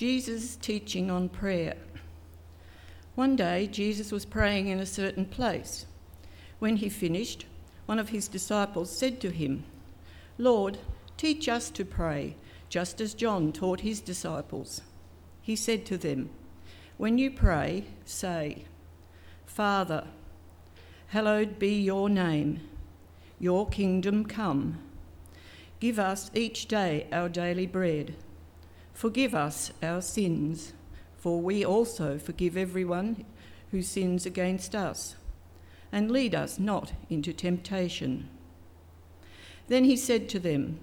Jesus' teaching on prayer. One day, Jesus was praying in a certain place. When he finished, one of his disciples said to him, Lord, teach us to pray, just as John taught his disciples. He said to them, When you pray, say, Father, hallowed be your name, your kingdom come. Give us each day our daily bread. Forgive us our sins, for we also forgive everyone who sins against us. And lead us not into temptation. Then he said to them,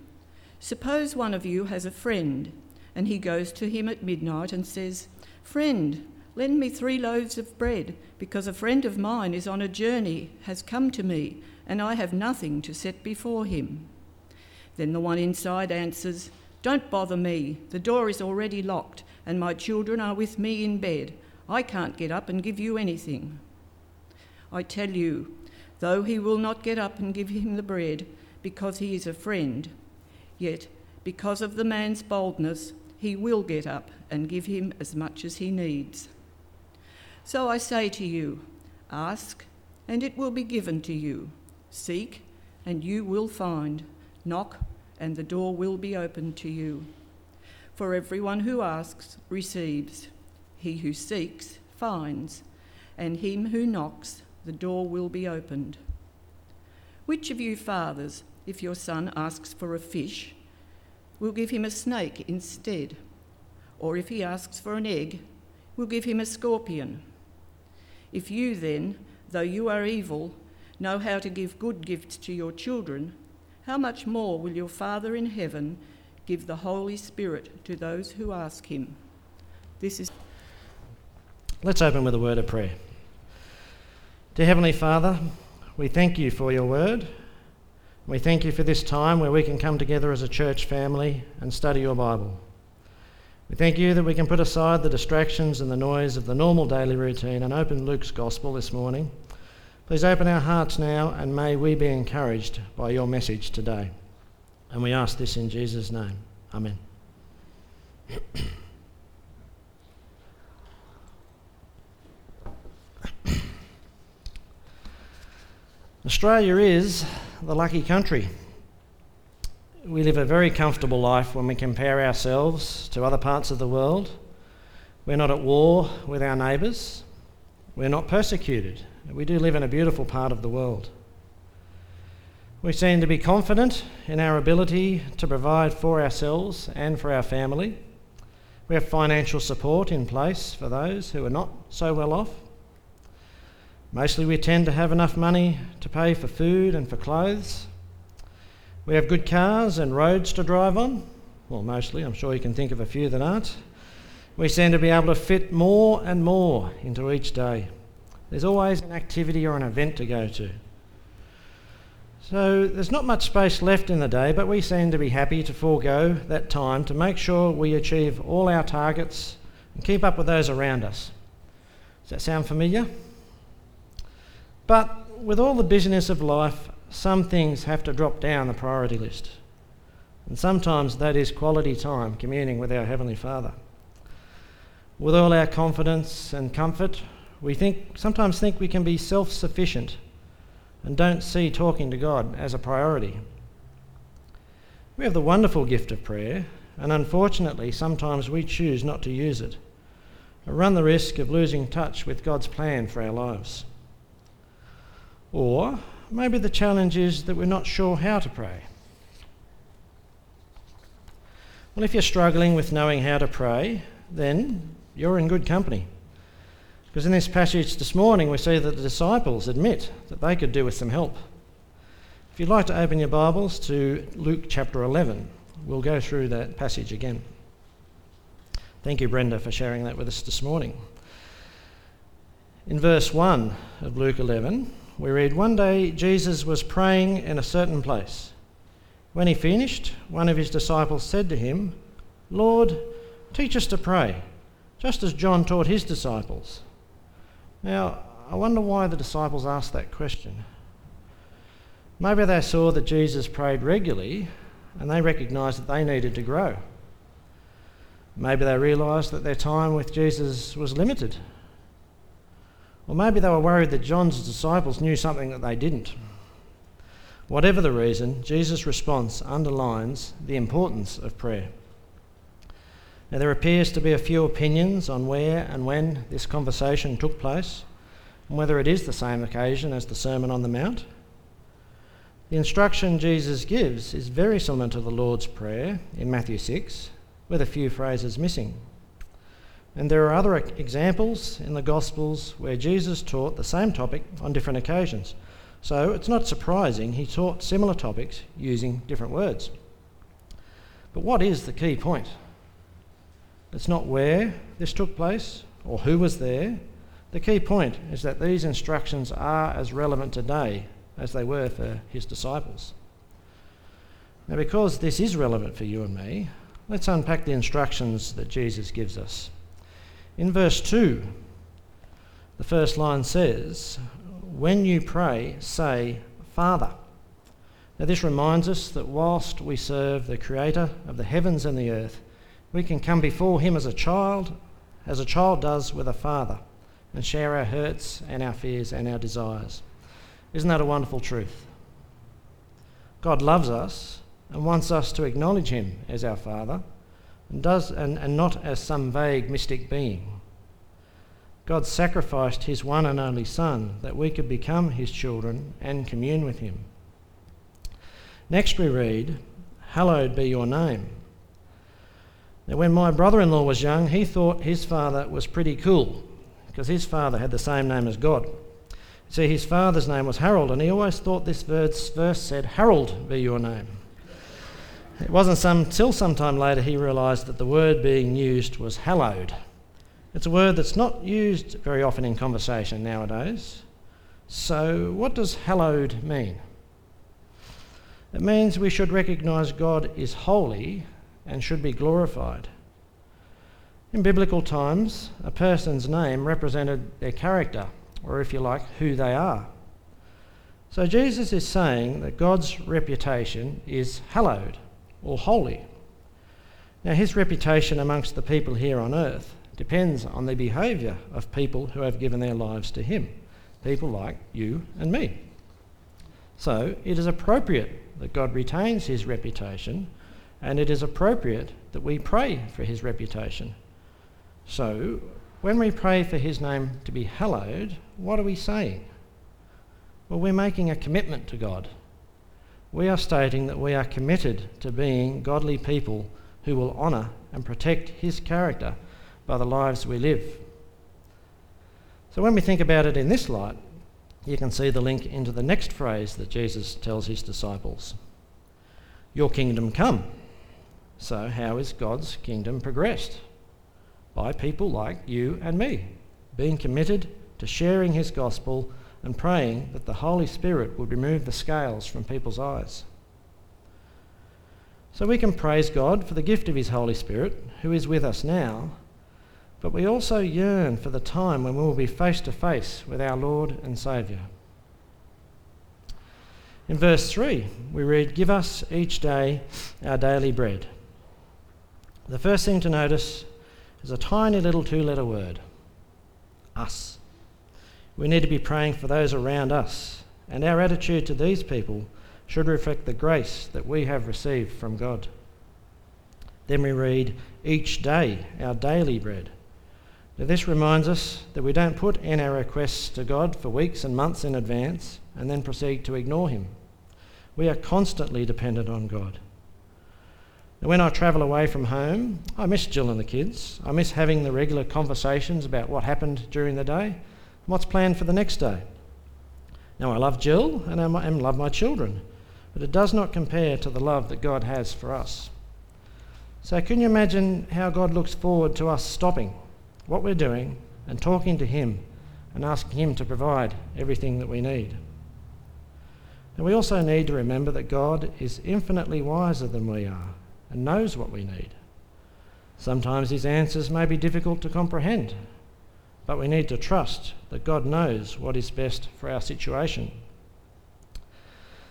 Suppose one of you has a friend, and he goes to him at midnight and says, Friend, lend me three loaves of bread, because a friend of mine is on a journey, has come to me, and I have nothing to set before him. Then the one inside answers, Don't bother me, the door is already locked, and my children are with me in bed. I can't get up and give you anything. I tell you, though he will not get up and give him the bread, because he is a friend, yet because of the man's boldness, he will get up and give him as much as he needs. So I say to you, ask, and it will be given to you. Seek, and you will find. Knock, and the door will be opened to you. For everyone who asks receives, he who seeks finds, and him who knocks the door will be opened. Which of you fathers, if your son asks for a fish, will give him a snake instead? Or if he asks for an egg, will give him a scorpion? If you then, though you are evil, know how to give good gifts to your children, how much more will your Father in heaven give the Holy Spirit to those who ask him? This is. Let's open with a word of prayer. Dear Heavenly Father, we thank you for your word. We thank you for this time where we can come together as a church family and study your Bible. We thank you that we can put aside the distractions and the noise of the normal daily routine and open Luke's Gospel this morning Please open our hearts now and may we be encouraged by your message today. And we ask this in Jesus' name. Amen. Australia is the lucky country. We live a very comfortable life when we compare ourselves to other parts of the world. We're not at war with our neighbours. We're not persecuted we do live in a beautiful part of the world. We seem to be confident in our ability to provide for ourselves and for our family. We have financial support in place for those who are not so well off. Mostly, we tend to have enough money to pay for food and for clothes. We have good cars and roads to drive on. Well, mostly, I'm sure you can think of a few that aren't. We seem to be able to fit more and more into each day. There's always an activity or an event to go to. So there's not much space left in the day, but we seem to be happy to forego that time to make sure we achieve all our targets and keep up with those around us. Does that sound familiar? But with all the busyness of life, some things have to drop down the priority list. And sometimes that is quality time communing with our Heavenly Father. With all our confidence and comfort, we think, sometimes think we can be self sufficient and don't see talking to God as a priority. We have the wonderful gift of prayer, and unfortunately, sometimes we choose not to use it and run the risk of losing touch with God's plan for our lives. Or maybe the challenge is that we're not sure how to pray. Well, if you're struggling with knowing how to pray, then you're in good company. Because in this passage this morning, we see that the disciples admit that they could do with some help. If you'd like to open your Bibles to Luke chapter 11, we'll go through that passage again. Thank you, Brenda, for sharing that with us this morning. In verse 1 of Luke 11, we read One day Jesus was praying in a certain place. When he finished, one of his disciples said to him, Lord, teach us to pray, just as John taught his disciples. Now, I wonder why the disciples asked that question. Maybe they saw that Jesus prayed regularly and they recognised that they needed to grow. Maybe they realised that their time with Jesus was limited. Or maybe they were worried that John's disciples knew something that they didn't. Whatever the reason, Jesus' response underlines the importance of prayer. Now, there appears to be a few opinions on where and when this conversation took place, and whether it is the same occasion as the Sermon on the Mount. The instruction Jesus gives is very similar to the Lord's Prayer in Matthew 6, with a few phrases missing. And there are other examples in the Gospels where Jesus taught the same topic on different occasions. So it's not surprising he taught similar topics using different words. But what is the key point? It's not where this took place or who was there. The key point is that these instructions are as relevant today as they were for his disciples. Now, because this is relevant for you and me, let's unpack the instructions that Jesus gives us. In verse 2, the first line says, When you pray, say, Father. Now, this reminds us that whilst we serve the Creator of the heavens and the earth, we can come before Him as a child, as a child does with a father, and share our hurts and our fears and our desires. Isn't that a wonderful truth? God loves us and wants us to acknowledge Him as our Father and, does, and, and not as some vague mystic being. God sacrificed His one and only Son that we could become His children and commune with Him. Next, we read, Hallowed be your name. Now, when my brother in law was young, he thought his father was pretty cool because his father had the same name as God. See, his father's name was Harold, and he always thought this verse, verse said, Harold be your name. It wasn't until some time later he realised that the word being used was hallowed. It's a word that's not used very often in conversation nowadays. So, what does hallowed mean? It means we should recognise God is holy and should be glorified. In biblical times, a person's name represented their character, or if you like, who they are. So Jesus is saying that God's reputation is hallowed or holy. Now, his reputation amongst the people here on earth depends on the behaviour of people who have given their lives to him, people like you and me. So, it is appropriate that God retains his reputation and it is appropriate that we pray for his reputation. So, when we pray for his name to be hallowed, what are we saying? Well, we're making a commitment to God. We are stating that we are committed to being godly people who will honour and protect his character by the lives we live. So, when we think about it in this light, you can see the link into the next phrase that Jesus tells his disciples Your kingdom come. So, how is God's kingdom progressed? By people like you and me, being committed to sharing His gospel and praying that the Holy Spirit would remove the scales from people's eyes. So, we can praise God for the gift of His Holy Spirit, who is with us now, but we also yearn for the time when we will be face to face with our Lord and Saviour. In verse 3, we read, Give us each day our daily bread. The first thing to notice is a tiny little two letter word us. We need to be praying for those around us, and our attitude to these people should reflect the grace that we have received from God. Then we read, each day our daily bread. Now, this reminds us that we don't put in our requests to God for weeks and months in advance and then proceed to ignore Him. We are constantly dependent on God. When I travel away from home, I miss Jill and the kids. I miss having the regular conversations about what happened during the day and what's planned for the next day. Now, I love Jill and I love my children, but it does not compare to the love that God has for us. So, can you imagine how God looks forward to us stopping what we're doing and talking to Him and asking Him to provide everything that we need? And we also need to remember that God is infinitely wiser than we are and knows what we need. Sometimes his answers may be difficult to comprehend, but we need to trust that God knows what is best for our situation.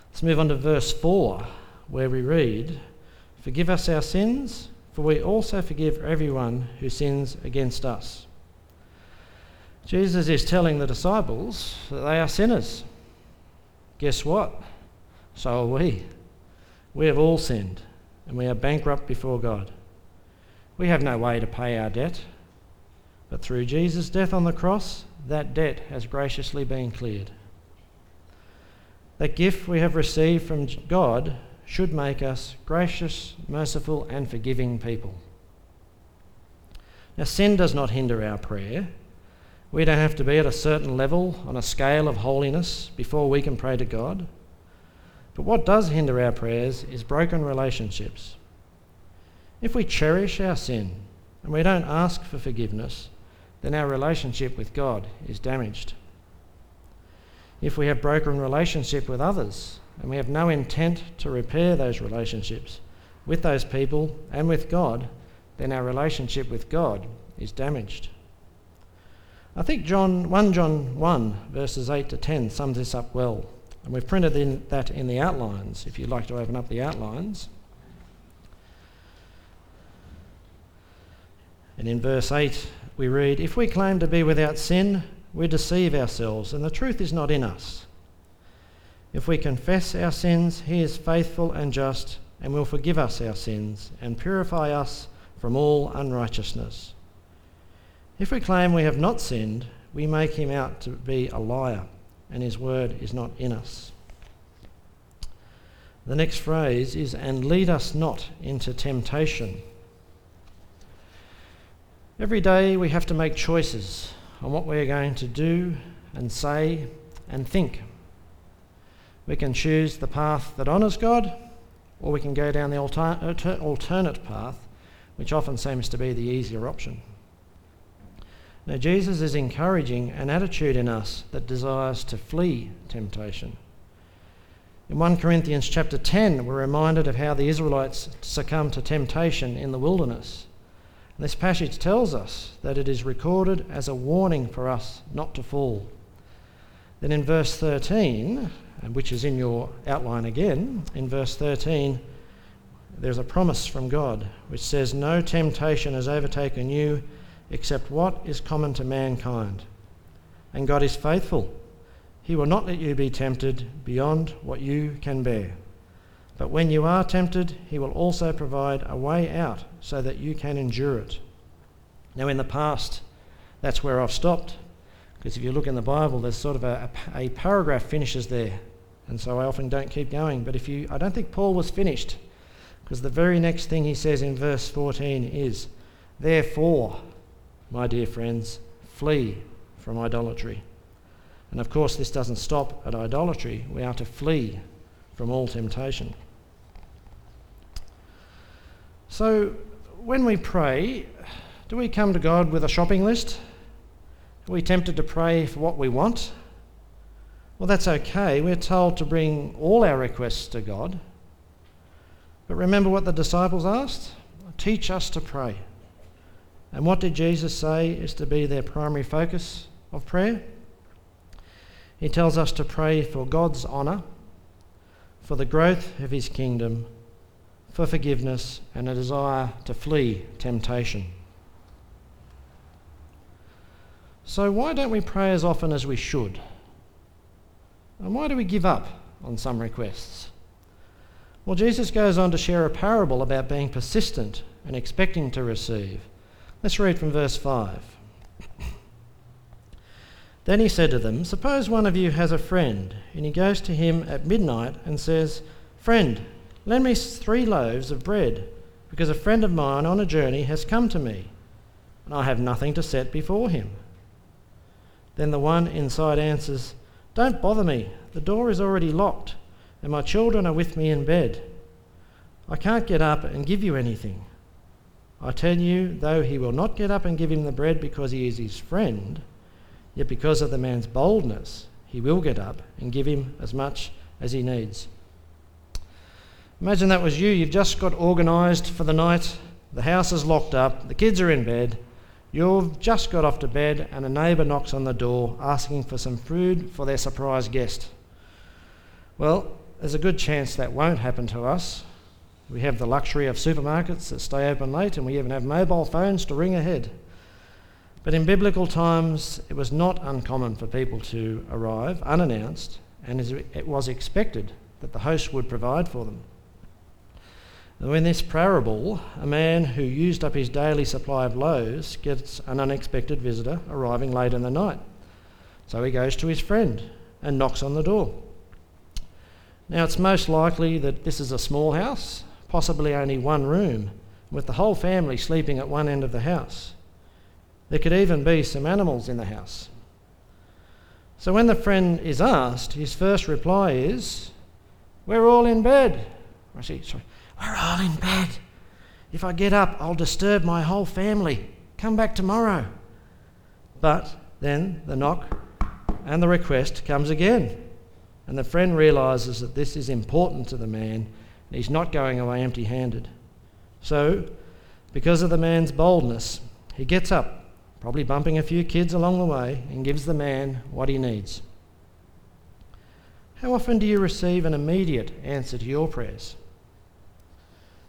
Let's move on to verse 4, where we read, Forgive us our sins, for we also forgive everyone who sins against us. Jesus is telling the disciples that they are sinners. Guess what? So are we. We have all sinned and we are bankrupt before God. We have no way to pay our debt, but through Jesus' death on the cross, that debt has graciously been cleared. That gift we have received from God should make us gracious, merciful, and forgiving people. Now, sin does not hinder our prayer. We don't have to be at a certain level on a scale of holiness before we can pray to God. But what does hinder our prayers is broken relationships. If we cherish our sin and we don't ask for forgiveness, then our relationship with God is damaged. If we have broken relationship with others and we have no intent to repair those relationships with those people and with God, then our relationship with God is damaged. I think John 1 John 1 verses 8 to 10 sums this up well. And we've printed in that in the outlines if you'd like to open up the outlines. And in verse 8 we read, If we claim to be without sin, we deceive ourselves, and the truth is not in us. If we confess our sins, he is faithful and just and will forgive us our sins and purify us from all unrighteousness. If we claim we have not sinned, we make him out to be a liar, and his word is not in us. The next phrase is, and lead us not into temptation. Every day we have to make choices on what we are going to do and say and think. We can choose the path that honours God, or we can go down the alter- alternate path, which often seems to be the easier option. Now, Jesus is encouraging an attitude in us that desires to flee temptation. In 1 Corinthians chapter 10, we're reminded of how the Israelites succumbed to temptation in the wilderness. And this passage tells us that it is recorded as a warning for us not to fall. Then in verse 13, which is in your outline again, in verse 13, there's a promise from God which says, No temptation has overtaken you except what is common to mankind. And God is faithful. He will not let you be tempted beyond what you can bear. But when you are tempted, He will also provide a way out so that you can endure it. Now, in the past, that's where I've stopped. Because if you look in the Bible, there's sort of a, a, paragraph finishes there. And so I often don't keep going. But if you, I don't think Paul was finished. Because the very next thing he says in verse 14 is, Therefore, my dear friends, flee from idolatry. And of course, this doesn't stop at idolatry. We are to flee from all temptation. So, when we pray, do we come to God with a shopping list? Are we tempted to pray for what we want? Well, that's okay. We're told to bring all our requests to God. But remember what the disciples asked? Teach us to pray. And what did Jesus say is to be their primary focus of prayer? He tells us to pray for God's honour, for the growth of his kingdom, for forgiveness, and a desire to flee temptation. So, why don't we pray as often as we should? And why do we give up on some requests? Well, Jesus goes on to share a parable about being persistent and expecting to receive. Let's read from verse 5. Then he said to them, Suppose one of you has a friend, and he goes to him at midnight and says, Friend, lend me three loaves of bread, because a friend of mine on a journey has come to me, and I have nothing to set before him. Then the one inside answers, Don't bother me, the door is already locked, and my children are with me in bed. I can't get up and give you anything. I tell you, though he will not get up and give him the bread because he is his friend, yet because of the man's boldness, he will get up and give him as much as he needs. Imagine that was you. You've just got organised for the night, the house is locked up, the kids are in bed, you've just got off to bed, and a neighbour knocks on the door asking for some food for their surprise guest. Well, there's a good chance that won't happen to us We have the luxury of supermarkets that stay open late, and we even have mobile phones to ring ahead. But in biblical times, it was not uncommon for people to arrive unannounced, and it was expected that the host would provide for them. Now, in this parable, a man who used up his daily supply of loaves gets an unexpected visitor arriving late in the night. So he goes to his friend and knocks on the door. Now, it's most likely that this is a small house, possibly only one room, with the whole family sleeping at one end of the house. There could even be some animals in the house. So when the friend is asked, his first reply is, We're all in bed. I see, sorry, we're all in bed. If I get up, I'll disturb my whole family. Come back tomorrow. But then the knock and the request comes again. And the friend realizes that this is important to the man. He's not going away empty handed. So, because of the man's boldness, he gets up, probably bumping a few kids along the way, and gives the man what he needs. How often do you receive an immediate answer to your prayers?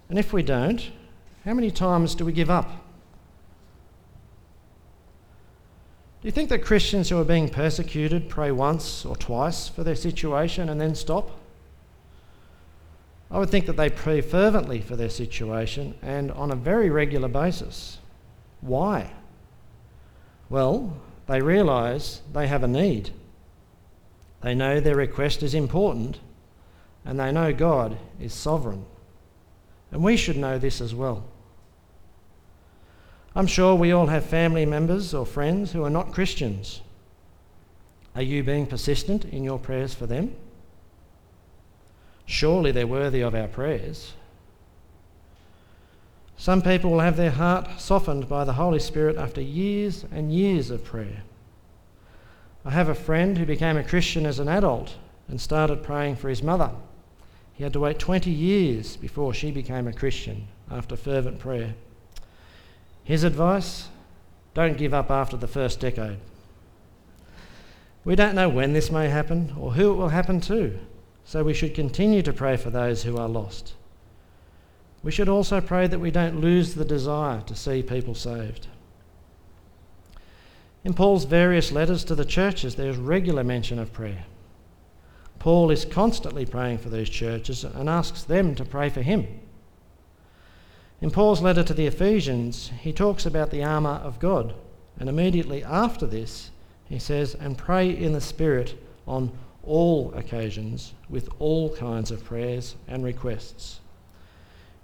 And if we don't, how many times do we give up? Do you think that Christians who are being persecuted pray once or twice for their situation and then stop? I would think that they pray fervently for their situation and on a very regular basis. Why? Well, they realise they have a need. They know their request is important and they know God is sovereign. And we should know this as well. I'm sure we all have family members or friends who are not Christians. Are you being persistent in your prayers for them? Surely they're worthy of our prayers. Some people will have their heart softened by the Holy Spirit after years and years of prayer. I have a friend who became a Christian as an adult and started praying for his mother. He had to wait 20 years before she became a Christian after fervent prayer. His advice don't give up after the first decade. We don't know when this may happen or who it will happen to, so we should continue to pray for those who are lost. We should also pray that we don't lose the desire to see people saved. In Paul's various letters to the churches, there's regular mention of prayer. Paul is constantly praying for these churches and asks them to pray for him. In Paul's letter to the Ephesians, he talks about the armour of God, and immediately after this, he says, And pray in the Spirit on all occasions with all kinds of prayers and requests.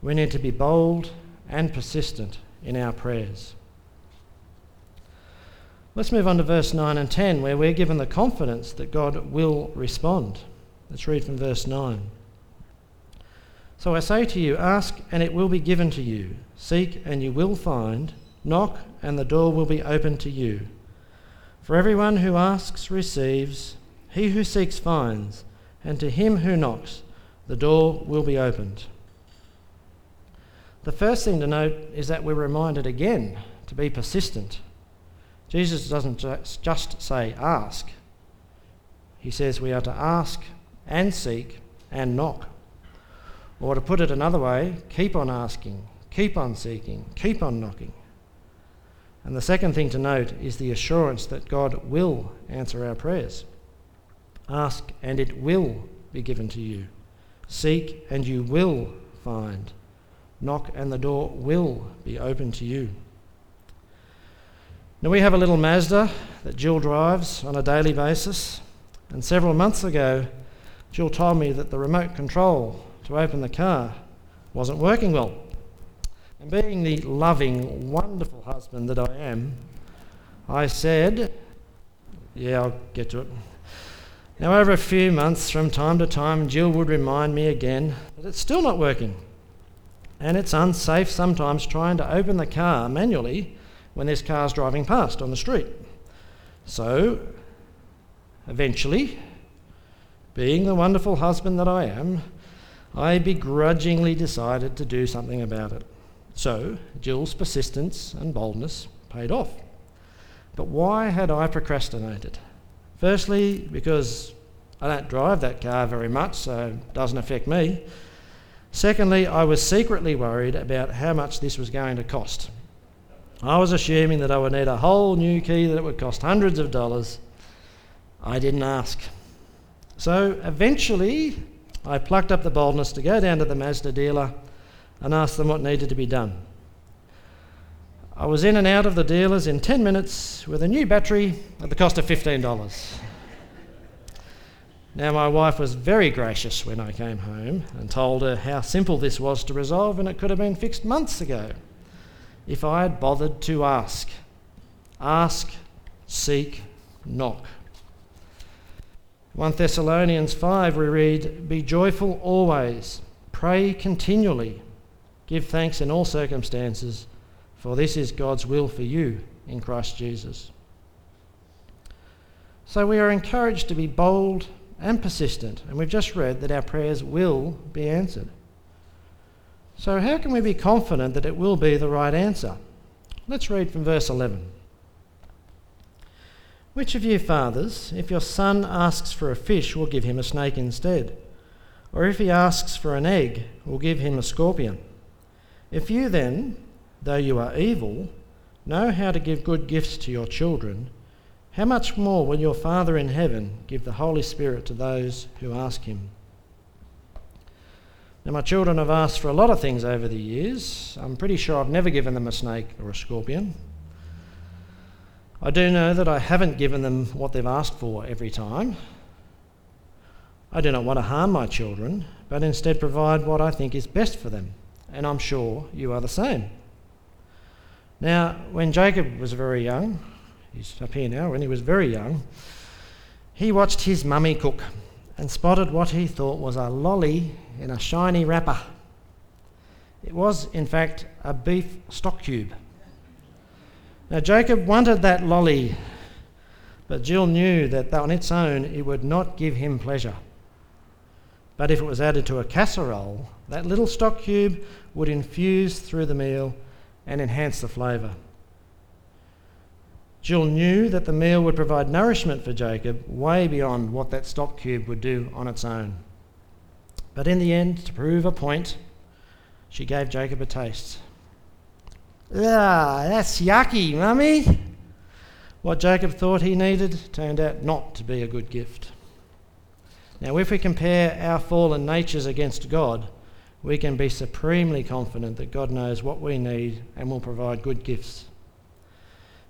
We need to be bold and persistent in our prayers. Let's move on to verse 9 and 10, where we're given the confidence that God will respond. Let's read from verse 9. So I say to you, ask and it will be given to you, seek and you will find, knock and the door will be opened to you. For everyone who asks receives, he who seeks finds, and to him who knocks, the door will be opened. The first thing to note is that we're reminded again to be persistent. Jesus doesn't just say ask, he says we are to ask and seek and knock. Or to put it another way, keep on asking, keep on seeking, keep on knocking. And the second thing to note is the assurance that God will answer our prayers. Ask and it will be given to you. Seek and you will find. Knock and the door will be open to you. Now, we have a little Mazda that Jill drives on a daily basis, and several months ago, Jill told me that the remote control to open the car wasn't working well. And being the loving, wonderful husband that I am, I said, Yeah, I'll get to it. Now, over a few months, from time to time, Jill would remind me again that it's still not working. And it's unsafe sometimes trying to open the car manually when there's cars driving past on the street. So, eventually, being the wonderful husband that I am, I begrudgingly decided to do something about it. So, Jill's persistence and boldness paid off. But why had I procrastinated? Firstly, because I don't drive that car very much, so it doesn't affect me. Secondly, I was secretly worried about how much this was going to cost. I was assuming that I would need a whole new key that would cost hundreds of dollars. I didn't ask. So eventually, I plucked up the boldness to go down to the Mazda dealer and ask them what needed to be done. I was in and out of the dealers in 10 minutes with a new battery at the cost of $15. now, my wife was very gracious when I came home and told her how simple this was to resolve and it could have been fixed months ago if I had bothered to ask. Ask, seek, knock. 1 Thessalonians 5, we read, Be joyful always, pray continually, give thanks in all circumstances, for this is God's will for you in Christ Jesus. So we are encouraged to be bold and persistent, and we've just read that our prayers will be answered. So, how can we be confident that it will be the right answer? Let's read from verse 11. Which of you fathers, if your son asks for a fish, will give him a snake instead? Or if he asks for an egg, will give him a scorpion? If you then, though you are evil, know how to give good gifts to your children, how much more will your Father in heaven give the Holy Spirit to those who ask him? Now, my children have asked for a lot of things over the years. I'm pretty sure I've never given them a snake or a scorpion. I do know that I haven't given them what they've asked for every time. I do not want to harm my children, but instead provide what I think is best for them, and I'm sure you are the same. Now, when Jacob was very young, he's up here now, when he was very young, he watched his mummy cook and spotted what he thought was a lolly in a shiny wrapper. It was, in fact, a beef stock cube. Now, Jacob wanted that lolly, but Jill knew that on its own it would not give him pleasure. But if it was added to a casserole, that little stock cube would infuse through the meal and enhance the flavour. Jill knew that the meal would provide nourishment for Jacob way beyond what that stock cube would do on its own. But in the end, to prove a point, she gave Jacob a taste. Ah, that's yucky, mummy. What Jacob thought he needed turned out not to be a good gift. Now, if we compare our fallen natures against God, we can be supremely confident that God knows what we need and will provide good gifts.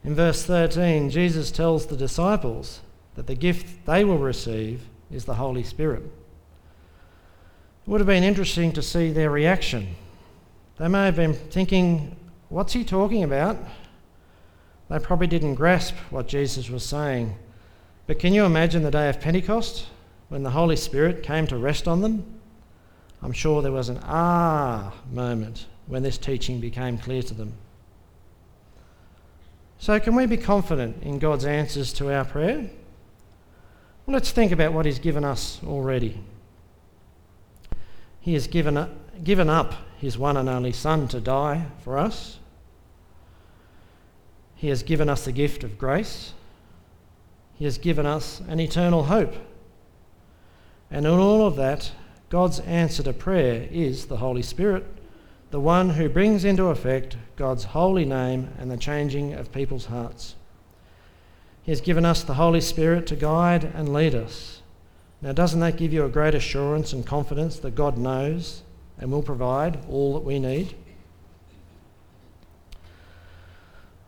In verse 13, Jesus tells the disciples that the gift they will receive is the Holy Spirit. It would have been interesting to see their reaction. They may have been thinking, What's he talking about? They probably didn't grasp what Jesus was saying. But can you imagine the day of Pentecost when the Holy Spirit came to rest on them? I'm sure there was an ah moment when this teaching became clear to them. So, can we be confident in God's answers to our prayer? Well, let's think about what He's given us already. He has given, given up his one and only Son to die for us. He has given us the gift of grace. He has given us an eternal hope. And in all of that, God's answer to prayer is the Holy Spirit, the one who brings into effect God's holy name and the changing of people's hearts. He has given us the Holy Spirit to guide and lead us now, doesn't that give you a great assurance and confidence that God knows and will provide all that we need?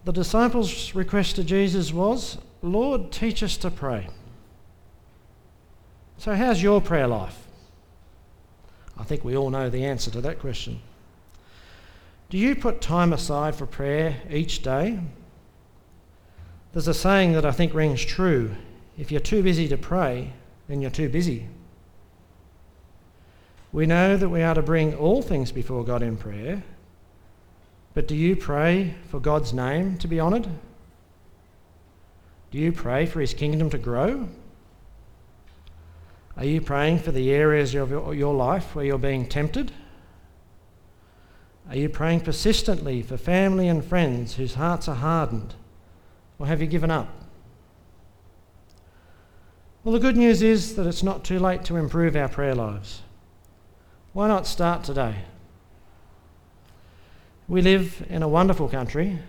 The disciples' request to Jesus was, Lord, teach us to pray. So, how's your prayer life? I think we all know the answer to that question. Do you put time aside for prayer each day? There's a saying that I think rings true if you're too busy to pray, then you're too busy. We know that we are to bring all things before God in prayer, but do you pray for God's name to be honoured? Do you pray for His kingdom to grow? Are you praying for the areas of your life where you're being tempted? Are you praying persistently for family and friends whose hearts are hardened? Or have you given up? Well, the good news is that it's not too late to improve our prayer lives. Why not start today? We live in a wonderful country,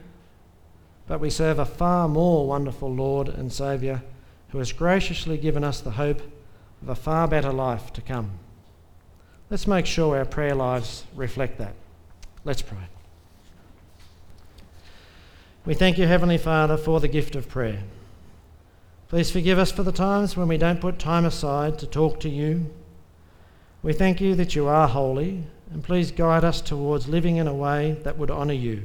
but we serve a far more wonderful Lord and Saviour who has graciously given us the hope of a far better life to come. Let's make sure our prayer lives reflect that. Let's pray. We thank you, Heavenly Father, for the gift of prayer. Please forgive us for the times when we don't put time aside to talk to you. We thank you that you are holy, and please guide us towards living in a way that would honour you.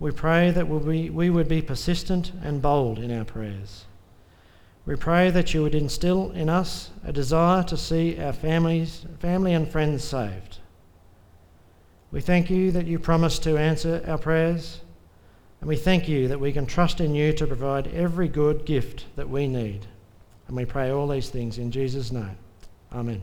We pray that we, would be persistent and bold in our prayers. We pray that you would instill in us a desire to see our families, family and friends saved. We thank you that you promise to answer our prayers, and we thank you that we can trust in you to provide every good gift that we need. And we pray all these things in Jesus' name. Amen.